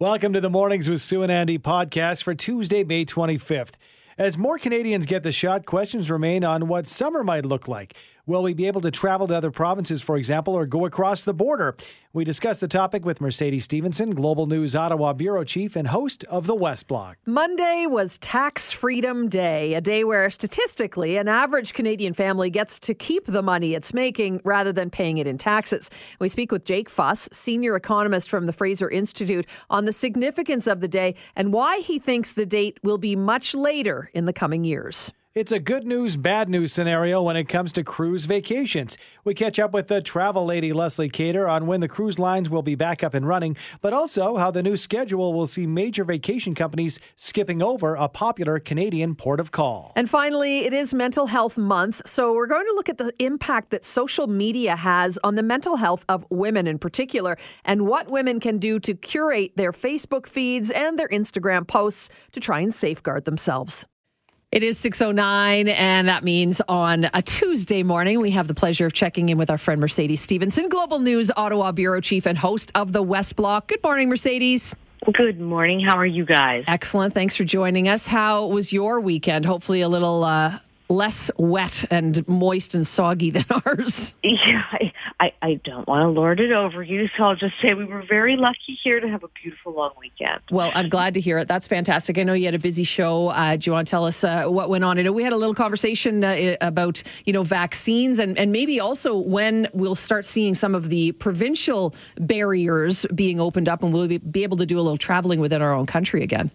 Welcome to the Mornings with Sue and Andy podcast for Tuesday, May 25th. As more Canadians get the shot, questions remain on what summer might look like. Will we be able to travel to other provinces, for example, or go across the border? We discuss the topic with Mercedes Stephenson, Global News Ottawa Bureau Chief and host of the West Block. Monday was Tax Freedom Day, a day where statistically an average Canadian family gets to keep the money it's making rather than paying it in taxes. We speak with Jake Fuss, senior economist from the Fraser Institute, on the significance of the day and why he thinks the date will be much later in the coming years. It's a good news, bad news scenario when it comes to cruise vacations. We catch up with the travel lady Lesley Keyter on when the cruise lines will be back up and running, but also how the new schedule will see major vacation companies skipping over a popular Canadian port of call. And finally, it is Mental Health Month, so we're going to look at the impact that social media has on the mental health of women in particular and what women can do to curate their Facebook feeds and their Instagram posts to try and safeguard themselves. It is 6.09, and that means on a Tuesday morning, we have the pleasure of checking in with our friend Mercedes Stephenson, Global News Ottawa Bureau Chief and host of the West Block. Good morning, Mercedes. Good morning. How are you guys? Excellent. Thanks for joining us. How was your weekend? Hopefully, a little uh, less wet and moist and soggy than ours. Yeah, I, I, I don't want to lord it over you, so I'll just say we were very lucky here to have a beautiful long weekend. Well, I'm glad to hear it. That's fantastic. I know you had a busy show. Uh, do you want to tell us uh, what went on? I know we had a little conversation uh, about you know vaccines and and maybe also when we'll start seeing some of the provincial barriers being opened up and we'll be, be able to do a little traveling within our own country again.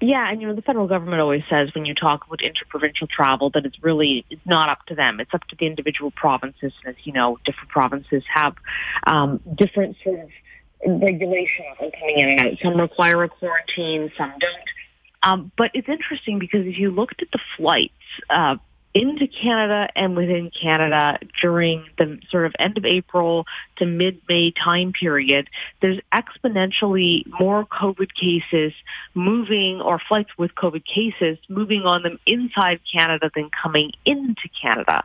Yeah, and you know the federal government always says when you talk about interprovincial travel that it's really it's not up to them. It's up to the individual provinces. And as you know, different provinces have um, different sort of regulations on coming in and out. Some require a quarantine, some don't. Um, but it's interesting because if you looked at the flights uh, into Canada and within Canada during the sort of end of April to mid-May time period, there's exponentially more COVID cases moving or flights with COVID cases moving on them inside Canada than coming into Canada.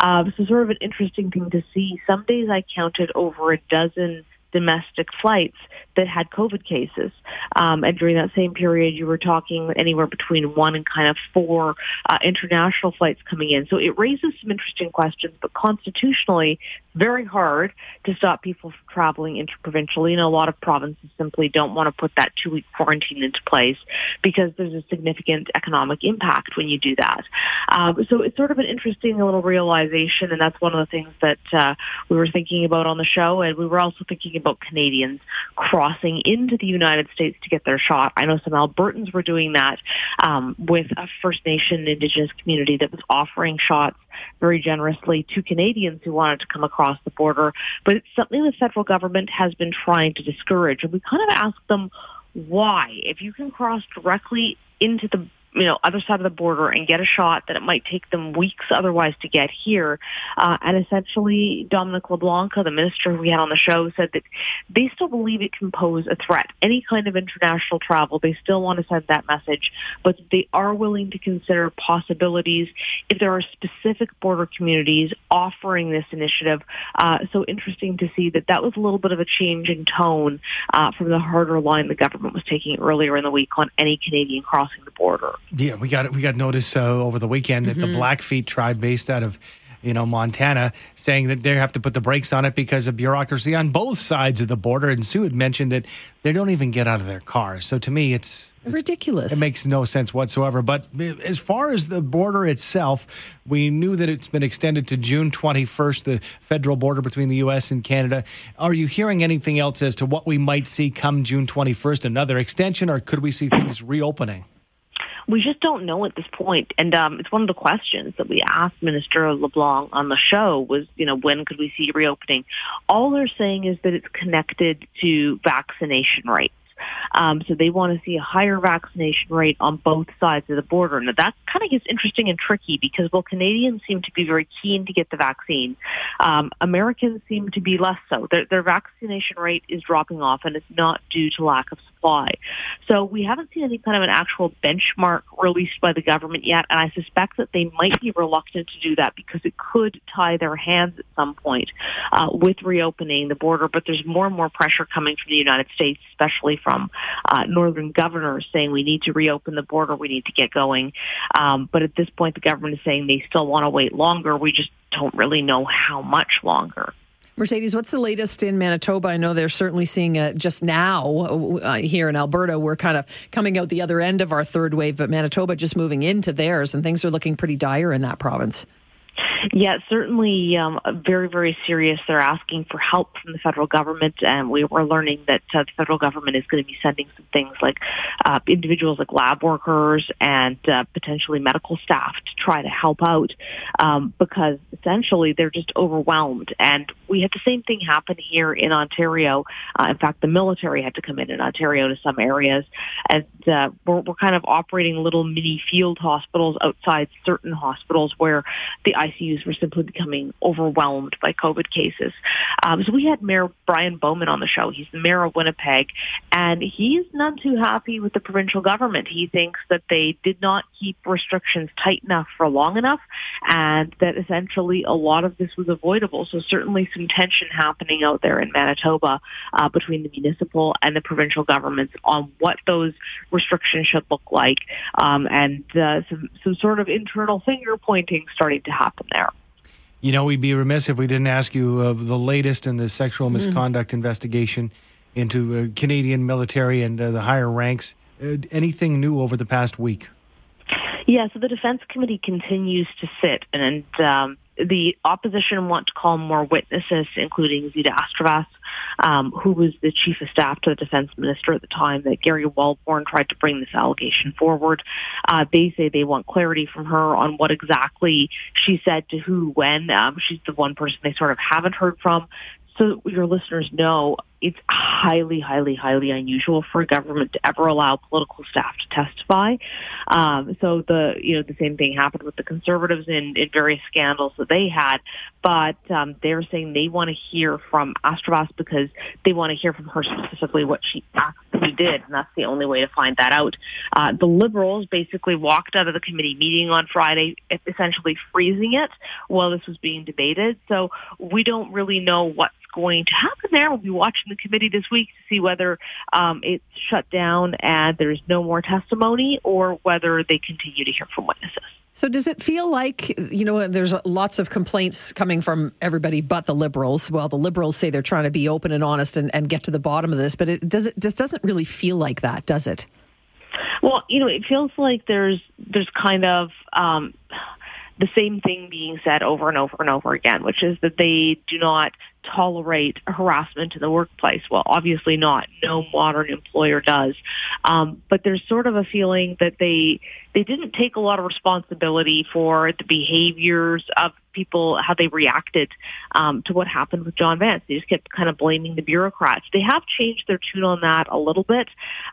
Um, so sort of an interesting thing to see. Some days I counted over a dozen domestic flights that had COVID cases. Um, and during that same period, you were talking anywhere between one and kind of four uh, international flights coming in. So it raises some interesting questions, but constitutionally, very hard to stop people from traveling interprovincially. And a lot of provinces simply don't want to put that two-week quarantine into place because there's a significant economic impact when you do that. Um, so it's sort of an interesting little realization, and that's one of the things that uh, we were thinking about on the show. And we were also thinking about Canadians crossing into the United States to get their shot. I know some Albertans were doing that um, with a First Nation Indigenous community that was offering shots very generously to Canadians who wanted to come across the border. But it's something the federal government has been trying to discourage. And we kind of asked them why. If you can cross directly into the you know, other side of the border and get a shot that it might take them weeks otherwise to get here. Uh, and essentially, Dominic LeBlanc, the minister we had on the show, said that they still believe it can pose a threat. Any kind of international travel, they still want to send that message, but they are willing to consider possibilities if there are specific border communities offering this initiative. Uh, so interesting to see that that was a little bit of a change in tone uh, from the harder line the government was taking earlier in the week on any Canadian crossing the border. Yeah, we got we got notice uh, over the weekend that mm-hmm. the Blackfeet tribe, based out of you know Montana, saying that they have to put the brakes on it because of bureaucracy on both sides of the border. And Sue had mentioned that they don't even get out of their cars. So to me, it's, it's ridiculous. It makes no sense whatsoever. But as far as the border itself, we knew that it's been extended to June 21st, the federal border between the U.S. and Canada. Are you hearing anything else as to what we might see come June 21st? Another extension, or could we see things reopening? We just don't know at this point. And um, it's one of the questions that we asked Minister LeBlanc on the show was, you know, when could we see reopening? All they're saying is that it's connected to vaccination rates. Um, so they want to see a higher vaccination rate on both sides of the border. Now that kind of gets interesting and tricky because while Canadians seem to be very keen to get the vaccine, um, Americans seem to be less so. Their, their vaccination rate is dropping off and it's not due to lack of supply. So we haven't seen any kind of an actual benchmark released by the government yet, and I suspect that they might be reluctant to do that because it could tie their hands at some point uh, with reopening the border. But there's more and more pressure coming from the United States, especially from uh, northern governors, saying we need to reopen the border, we need to get going. Um, but at this point, the government is saying they still want to wait longer. We just don't really know how much longer. Mercedes, what's the latest in Manitoba? I know they're certainly seeing uh, just now uh, here in Alberta, we're kind of coming out the other end of our third wave, but Manitoba just moving into theirs, and things are looking pretty dire in that province. Yeah, certainly um, very, very serious. They're asking for help from the federal government, and we were learning that uh, the federal government is going to be sending some things like uh, individuals like lab workers and uh, potentially medical staff to try to help out um, because essentially they're just overwhelmed. And we had the same thing happen here in Ontario. Uh, in fact, the military had to come in in Ontario to some areas, and uh, we're, we're kind of operating little mini field hospitals outside certain hospitals where the ICUs were simply becoming overwhelmed by COVID cases. Um, so we had Mayor Brian Bowman on the show. He's the mayor of Winnipeg, and he's none too happy with the provincial government. He thinks that they did not keep restrictions tight enough for long enough, and that essentially a lot of this was avoidable. So certainly some tension happening out there in Manitoba uh, between the municipal and the provincial governments on what those restrictions should look like, um, and uh, some some sort of internal finger pointing starting to happen there. You know, we'd be remiss if we didn't ask you uh, the latest in the sexual mm-hmm. misconduct mm. investigation into uh, Canadian military and uh, the higher ranks. Uh, anything new over the past week? Yeah, so the Defense Committee continues to sit, and um, the opposition want to call more witnesses, including Zita Astravas, um, who was the chief of staff to the defense minister at the time that Gary Walbourne tried to bring this allegation forward. Uh, they say they want clarity from her on what exactly she said to who when. Um, she's the one person they sort of haven't heard from. So your listeners know it's highly, highly, highly unusual for a government to ever allow political staff to testify. Um, so the you know the same thing happened with the conservatives in, in various scandals that they had, but um, they're saying they want to hear from Astravas because they want to hear from her specifically what she actually did, and that's the only way to find that out. Uh, the Liberals basically walked out of the committee meeting on Friday, essentially freezing it while this was being debated. So we don't really know what's going to happen there. We'll be watching the committee this week to see whether um, it's shut down and there's no more testimony or whether they continue to hear from witnesses. So, does it feel like, you know, there's lots of complaints coming from everybody but the liberals? Well, the liberals say they're trying to be open and honest and, and get to the bottom of this, but it does it just doesn't really feel like that, does it? Well, you know, it feels like there's there's kind of um, the same thing being said over and over and over again, which is that they do not tolerate harassment in the workplace. Well, obviously not. No modern employer does. Um, but there's sort of a feeling that they they didn't take a lot of responsibility for the behaviors of people, how they reacted um, to what happened with John Vance. They just kept kind of blaming the bureaucrats. They have changed their tune on that a little bit,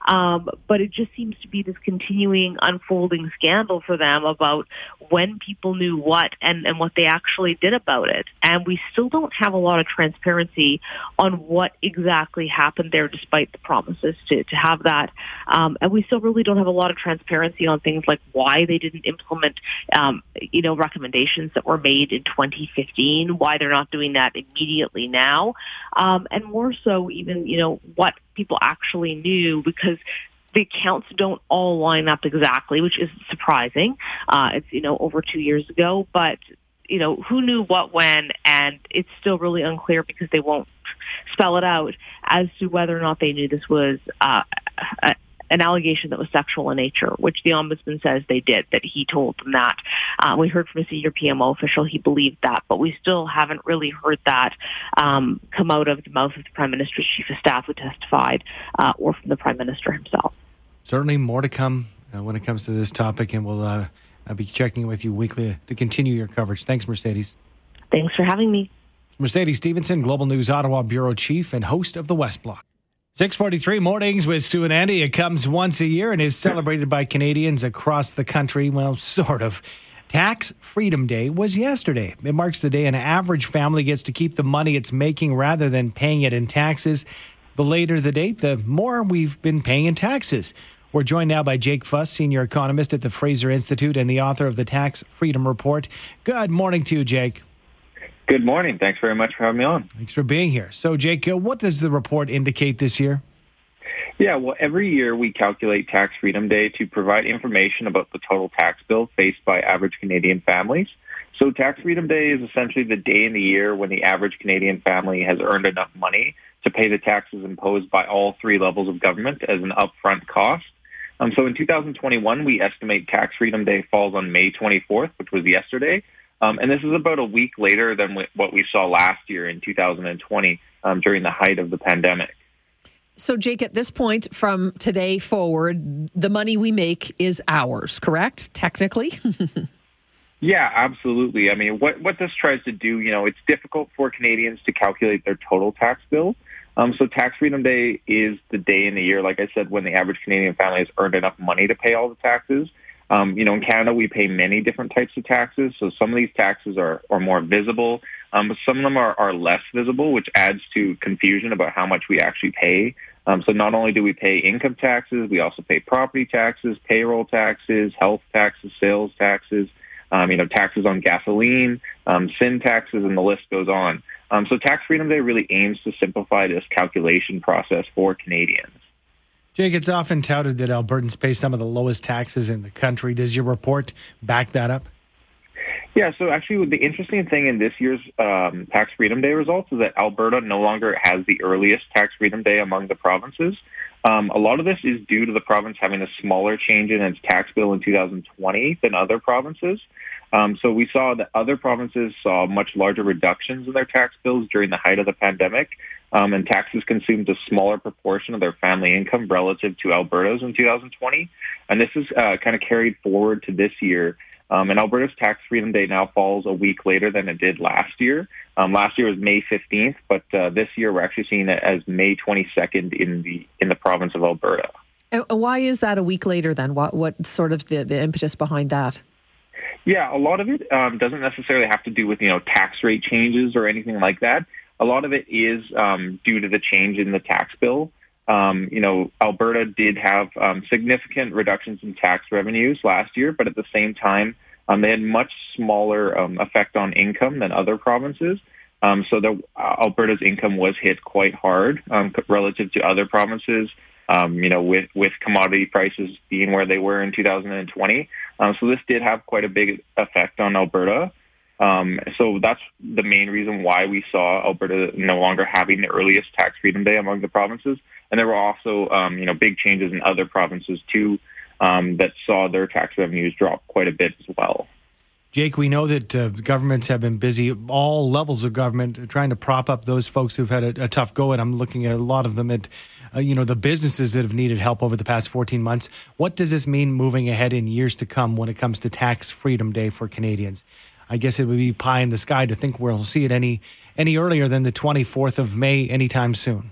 um, but it just seems to be this continuing unfolding scandal for them about when people knew what and, and what they actually did about it. And we still don't have a lot of transparency on what exactly happened there, despite the promises to, to have that. Um, and we still really don't have a lot of transparency on things like why they didn't implement, um, you know, recommendations that were made in 2015, why they're not doing that immediately now, um, and more so even, you know, what people actually knew because the accounts don't all line up exactly, which is surprising. Uh, it's, you know, over two years ago, but you know, who knew what when, and it's still really unclear because they won't spell it out as to whether or not they knew this was uh, a, an allegation that was sexual in nature, which the ombudsman says they did, that he told them that. Uh, we heard from a senior PMO official, he believed that, but we still haven't really heard that um, come out of the mouth of the Prime Minister's Chief of Staff who testified uh, or from the Prime Minister himself. Certainly more to come uh, when it comes to this topic, and we'll uh, I'll be checking with you weekly to continue your coverage. Thanks, Mercedes. Thanks for having me. Mercedes Stephenson, Global News Ottawa Bureau Chief and host of the West Block. 643 mornings with Sue and Andy. It comes once a year and is celebrated by Canadians across the country. Well, sort of. Tax Freedom Day was yesterday. It marks the day an average family gets to keep the money it's making rather than paying it in taxes. The later the date, the more we've been paying in taxes. We're joined now by Jake Fuss, senior economist at the Fraser Institute and the author of the Tax Freedom Report. Good morning to you, Jake. Good morning. Thanks very much for having me on. Thanks for being here. So, Jake, uh, what does the report indicate this year? Yeah, well, every year we calculate Tax Freedom Day to provide information about the total tax bill faced by average Canadian families. So Tax Freedom Day is essentially the day in the year when the average Canadian family has earned enough money to pay the taxes imposed by all three levels of government as an upfront cost. Um, so in 2021, we estimate Tax Freedom Day falls on May 24th, which was yesterday. Um, and this is about a week later than what we saw last year in 2020 um, during the height of the pandemic. So, Jake, at this point from today forward, the money we make is ours, correct? Technically? yeah, absolutely. I mean, what, what this tries to do, you know, it's difficult for Canadians to calculate their total tax bill. Um, so Tax Freedom Day is the day in the year, like I said, when the average Canadian family has earned enough money to pay all the taxes. Um, you know, in Canada, we pay many different types of taxes. So some of these taxes are, are more visible, um, but some of them are, are less visible, which adds to confusion about how much we actually pay. Um, so not only do we pay income taxes, we also pay property taxes, payroll taxes, health taxes, sales taxes, um, you know, taxes on gasoline, um, sin taxes, and the list goes on. Um, so Tax Freedom Day really aims to simplify this calculation process for Canadians. Jake, it's often touted that Albertans pay some of the lowest taxes in the country. Does your report back that up? Yeah, so actually the interesting thing in this year's um, Tax Freedom Day results is that Alberta no longer has the earliest Tax Freedom Day among the provinces. Um, a lot of this is due to the province having a smaller change in its tax bill in 2020 than other provinces. Um, so we saw that other provinces saw much larger reductions in their tax bills during the height of the pandemic, um, and taxes consumed a smaller proportion of their family income relative to Alberta's in 2020. And this is uh, kind of carried forward to this year. Um, and Alberta's Tax Freedom Day now falls a week later than it did last year. Um, last year was May 15th, but uh, this year we're actually seeing it as May 22nd in the in the province of Alberta. Uh, why is that a week later then? What what sort of the, the impetus behind that? Yeah, a lot of it um, doesn't necessarily have to do with you know tax rate changes or anything like that. A lot of it is um, due to the change in the tax bill. Um, you know, Alberta did have um, significant reductions in tax revenues last year, but at the same time, um, they had much smaller um, effect on income than other provinces. Um, so the, uh, Alberta's income was hit quite hard um, relative to other provinces um, you know, with, with commodity prices being where they were in 2020. Um, so this did have quite a big effect on Alberta. Um, so that's the main reason why we saw Alberta no longer having the earliest tax freedom day among the provinces. And there were also, um, you know, big changes in other provinces too um, that saw their tax revenues drop quite a bit as well. Jake, we know that uh, governments have been busy, all levels of government, trying to prop up those folks who've had a, a tough go. And I'm looking at a lot of them at, uh, you know, the businesses that have needed help over the past 14 months. What does this mean moving ahead in years to come when it comes to Tax Freedom Day for Canadians? I guess it would be pie in the sky to think we'll see it any any earlier than the 24th of May anytime soon.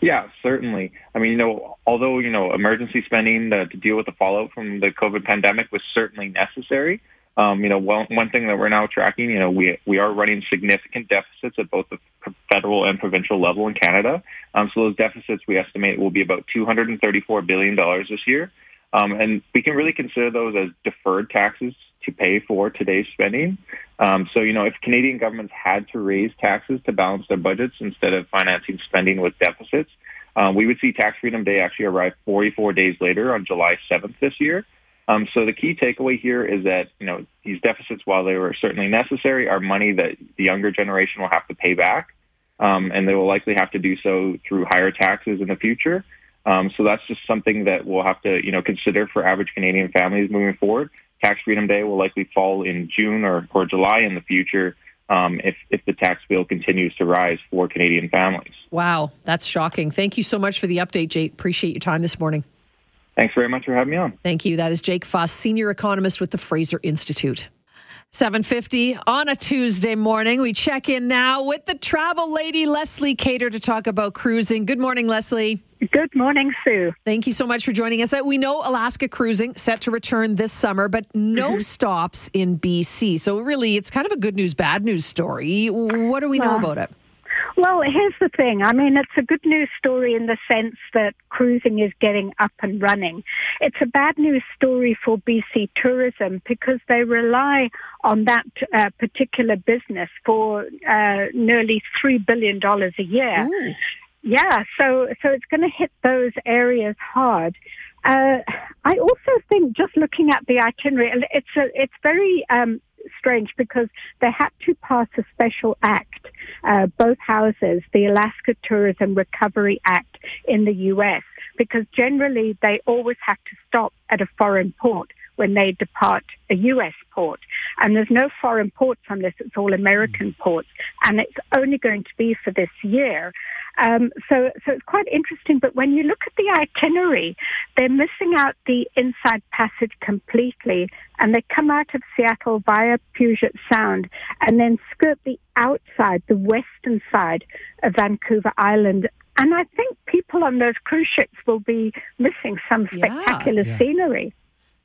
Yeah, certainly. I mean, you know, although you know emergency spending uh, to deal with the fallout from the COVID pandemic was certainly necessary, um, you know, one, one thing that we're now tracking, you know, we we are running significant deficits at both the federal and provincial level in Canada. Um, so those deficits we estimate will be about $234 billion this year. Um, and we can really consider those as deferred taxes to pay for today's spending. Um, so, you know, if Canadian governments had to raise taxes to balance their budgets instead of financing spending with deficits, um, we would see Tax Freedom Day actually arrive 44 days later on July 7th this year. Um, so the key takeaway here is that you know these deficits, while they were certainly necessary, are money that the younger generation will have to pay back, um, and they will likely have to do so through higher taxes in the future. Um, so that's just something that we'll have to you know consider for average Canadian families moving forward. Tax Freedom Day will likely fall in June or, or July in the future. Um, if, if the tax bill continues to rise for Canadian families. Wow, that's shocking. Thank you so much for the update, Jake. Appreciate your time this morning. Thanks very much for having me on. Thank you. That is Jake Foss, senior economist with the Fraser Institute. 750 on a Tuesday morning. We check in now with the travel lady, Lesley Keyter, to talk about cruising. Good morning, Lesley. Good morning, Sue. Thank you so much for joining us. Uh, we know Alaska cruising set to return this summer, but no mm-hmm. stops in BC. So, really, it's kind of a good news, bad news story. What do we know about it? Well, here's the thing. I mean, it's a good news story in the sense that cruising is getting up and running. It's a bad news story for BC tourism because they rely on that uh, particular business for uh, nearly $3 billion a year. Ooh. Yeah, so, so it's going to hit those areas hard. Uh, I also think just looking at the itinerary, it's a, it's very um, strange because they had to pass a special act, uh, both houses, the Alaska Tourism Recovery Act in the U.S., because generally they always have to stop at a foreign port when they depart a U.S. port. And there's no foreign ports on this. it's all American ports. And it's only going to be for this year. Um, so, so it's quite interesting. But when you look at the itinerary, they're missing out the inside passage completely, and they come out of Seattle via Puget Sound, and then skirt the outside, the western side of Vancouver Island. And I think people on those cruise ships will be missing some spectacular yeah. scenery.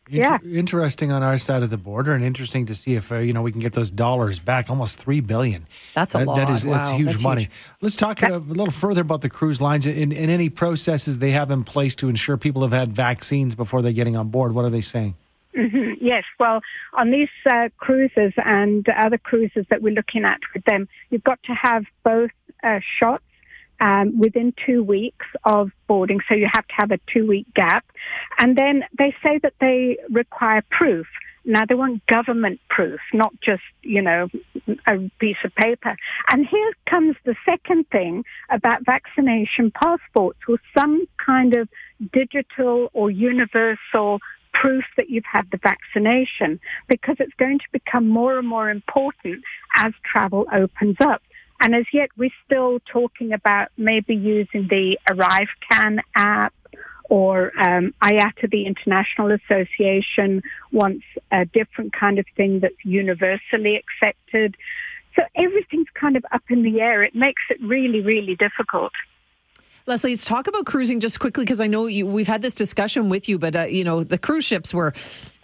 Inter- yeah. Interesting on our side of the border, and interesting to see if uh, you know we can get those dollars back. Almost three billion. That's a lot. That is wow. that's huge that's money. Huge. Let's talk a, a little further about the cruise lines and, and, any processes they have in place to ensure people have had vaccines before they're getting on board. What are they saying? Mm-hmm. Yes, well, on these uh, cruises and other cruises that we're looking at with them, you've got to have both uh, shots um, within two weeks of boarding, so you have to have a two-week gap. And then they say that they require proof. Now they want government proof, not just, you know, a piece of paper. And here comes the second thing about vaccination passports or some kind of digital or universal proof that you've had the vaccination because it's going to become more and more important as travel opens up. And as yet, we're still talking about maybe using the ArriveCAN app or um, IATA, the International Association, wants a different kind of thing that's universally accepted. So everything's kind of up in the air. It makes it really, really difficult. Lesley, let's talk about cruising just quickly because I know you, we've had this discussion with you, but uh, you know the cruise ships were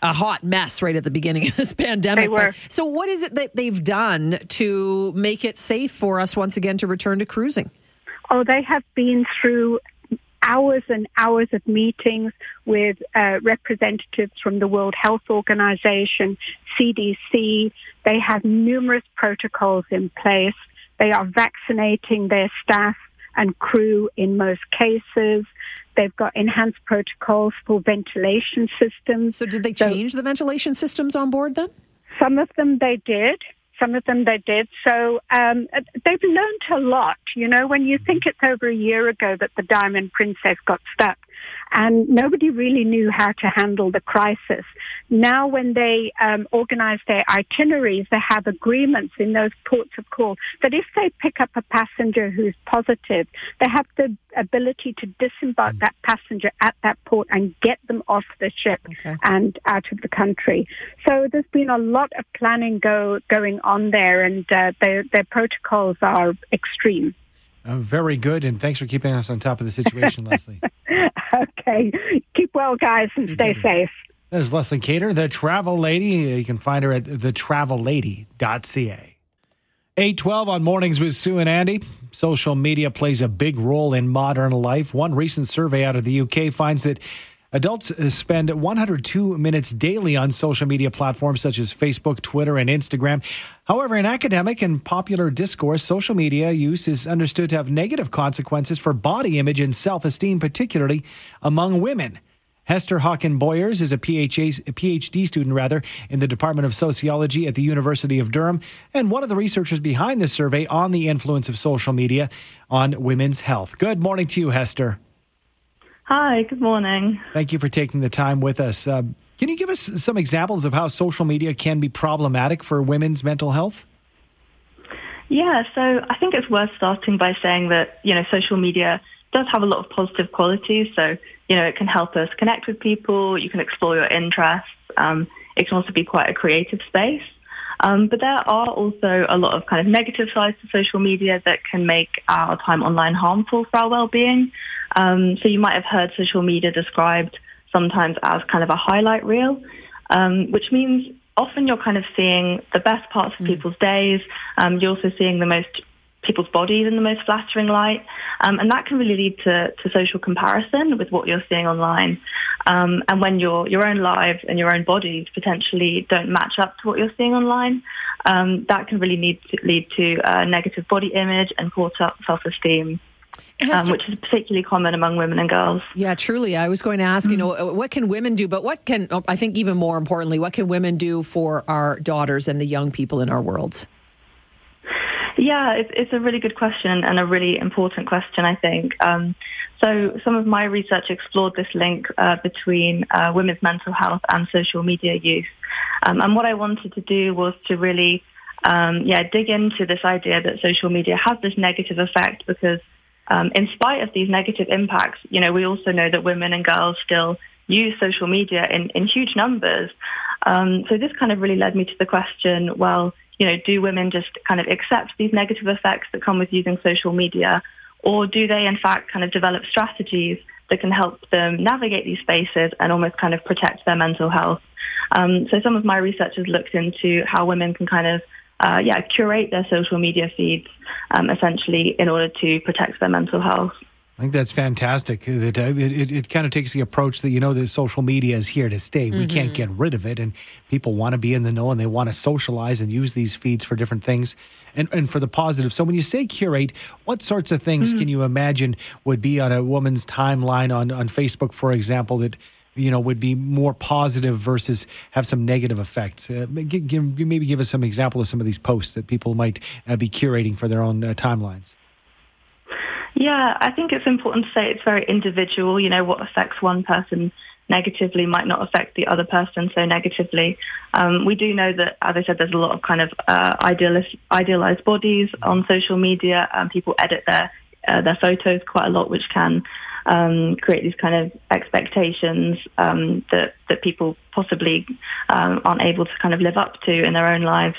a hot mess right at the beginning of this pandemic. They were. So, what is it that they've done to make it safe for us once again to return to cruising? Oh, they have been through hours and hours of meetings with uh, representatives from the World Health Organization, CDC. They have numerous protocols in place. They are vaccinating their staff and crew in most cases. They've got enhanced protocols for ventilation systems. So, did they change so, the ventilation systems on board then? Some of them they did. Some of them they did. So um, they've learned a lot. You know, when you think it's over a year ago that the Diamond Princess got stuck, and nobody really knew how to handle the crisis. Now, when they um, organize their itineraries, they have agreements in those ports of call that if they pick up a passenger who's positive, they have the ability to disembark that passenger at that port and get them off the ship okay. and out of the country. So there's been a lot of planning go, going on there, and uh, their, their protocols are extreme. Uh, very good, and thanks for keeping us on top of the situation, Lesley. okay. Keep well, guys, and you stay safe. That is Lesley Keyter, the travel lady. You can find her at thetravellady.ca. 812 on Mornings with Sue and Andy. Social media plays a big role in modern life. One recent survey out of the UK finds that Adults uh, spend 102 minutes daily on social media platforms such as Facebook, Twitter, and Instagram. However, in academic and popular discourse, social media use is understood to have negative consequences for body image and self esteem, particularly among women. Hester Hockin-Boyers is a PhD student, rather, in the Department of Sociology at the University of Durham, and one of the researchers behind this survey on the influence of social media on women's health. Good morning to you, Hester. Hi, good morning. Thank you for taking the time with us. Uh, can you give us some examples of how social media can be problematic for women's mental health? Yeah, so I think it's worth starting by saying that, you know, social media does have a lot of positive qualities. So, you know, it can help us connect with people, you can explore your interests. Um, it can also be quite a creative space. Um, but there are also a lot of kind of negative sides to social media that can make our time online harmful for our well-being. Um, so you might have heard social media described sometimes as kind of a highlight reel, um, which means often you're kind of seeing the best parts of mm. people's days. Um, you're also seeing the most people's bodies in the most flattering light. Um, and that can really lead to, to social comparison with what you're seeing online. Um, and when your, your own lives and your own bodies potentially don't match up to what you're seeing online, um, that can really lead to, lead to a negative body image and poor self-esteem. Um, which is particularly common among women and girls. Yeah, truly. I was going to ask, mm. you know, what can women do? But what can, I think even more importantly, what can women do for our daughters and the young people in our worlds? Yeah, it's, a really good question and a really important question, I think. Um, so some of my research explored this link uh, between uh, women's mental health and social media use. Um, and what I wanted to do was to really, um, yeah, dig into this idea that social media has this negative effect because um, in spite of these negative impacts, you know, we also know that women and girls still use social media in, in huge numbers. Um, so this kind of really led me to the question, well, you know, do women just kind of accept these negative effects that come with using social media? Or do they in fact kind of develop strategies that can help them navigate these spaces and almost kind of protect their mental health? Um, so some of my research has looked into how women can kind of uh, yeah, curate their social media feeds um, essentially in order to protect their mental health. I think that's fantastic. That uh, it, it, it, kind of takes the approach that you know that social media is here to stay. Mm-hmm. We can't mm-hmm. get rid of it, and people want to be in the know and they want to socialize and use these feeds for different things, and and for the positive. So when you say curate, what sorts of things mm-hmm. can you imagine would be on a woman's timeline on on Facebook, for example, that you know would be more positive versus have some negative effects? Uh, give, maybe give us some example of some of these posts that people might uh, be curating for their own uh, timelines. Yeah, I think it's important to say it's very individual. You know, what affects one person negatively might not affect the other person so negatively. Um, we do know that, as I said, there's a lot of kind of uh, idealist, idealized bodies on social media. Um, people edit their uh, their photos quite a lot, which can um, create these kind of expectations um, that that people possibly um, aren't able to kind of live up to in their own lives.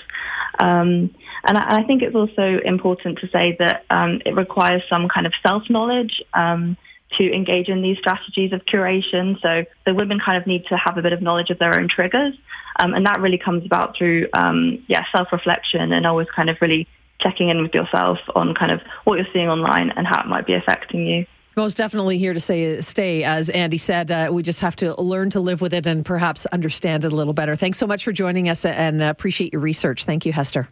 Um, and I, I, think it's also important to say that um, it requires some kind of self knowledge. Um, to engage in these strategies of curation. So the women kind of need to have a bit of knowledge of their own triggers. Um, and that really comes about through, um, yeah, self-reflection and always kind of really checking in with yourself on kind of what you're seeing online and how it might be affecting you. Most definitely here to say stay. As Andy said, uh, we just have to learn to live with it and perhaps understand it a little better. Thanks so much for joining us and uh, appreciate your research. Thank you, Hester.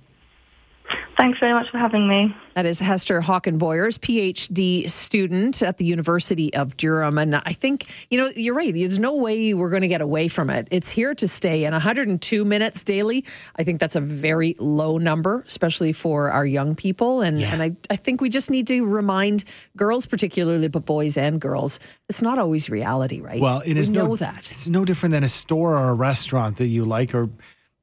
Thanks very much for having me. That is Hester Hockin-Boyers, PhD student at the University of Durham. And I think, you know, you're right. There's no way we're going to get away from it. It's here to stay. And 102 minutes daily, I think that's a very low number, especially for our young people. And, yeah. and I, I think we just need to remind girls, particularly, but boys and girls, it's not always reality, right? Well, it is we know no, that. It's no different than a store or a restaurant that you like or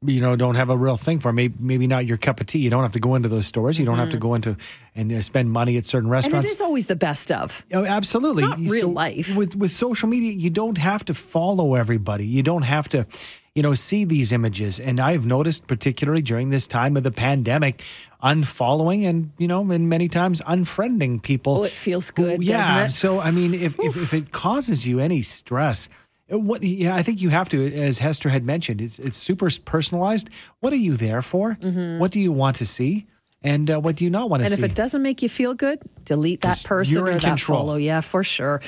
you know don't have a real thing for. Maybe maybe not your cup of tea. You don't have to go into those stores. You don't mm-hmm. have to mm-hmm. go into and uh, spend money at certain restaurants and it is always the best of. Oh, absolutely. It's not real so life. with with social media you don't have to follow everybody. You don't have to you know see these images. And i've noticed particularly during this time of the pandemic unfollowing and you know and many times unfriending people oh it feels good who, yeah so i mean if, if if it causes you any stress what? Yeah, I think you have to, as Hester had mentioned. It's it's super personalized. What are you there for? Mm-hmm. What do you want to see? And uh, what do you not want to see? And if it doesn't make you feel good, delete that person or that control. follow. Yeah, for sure.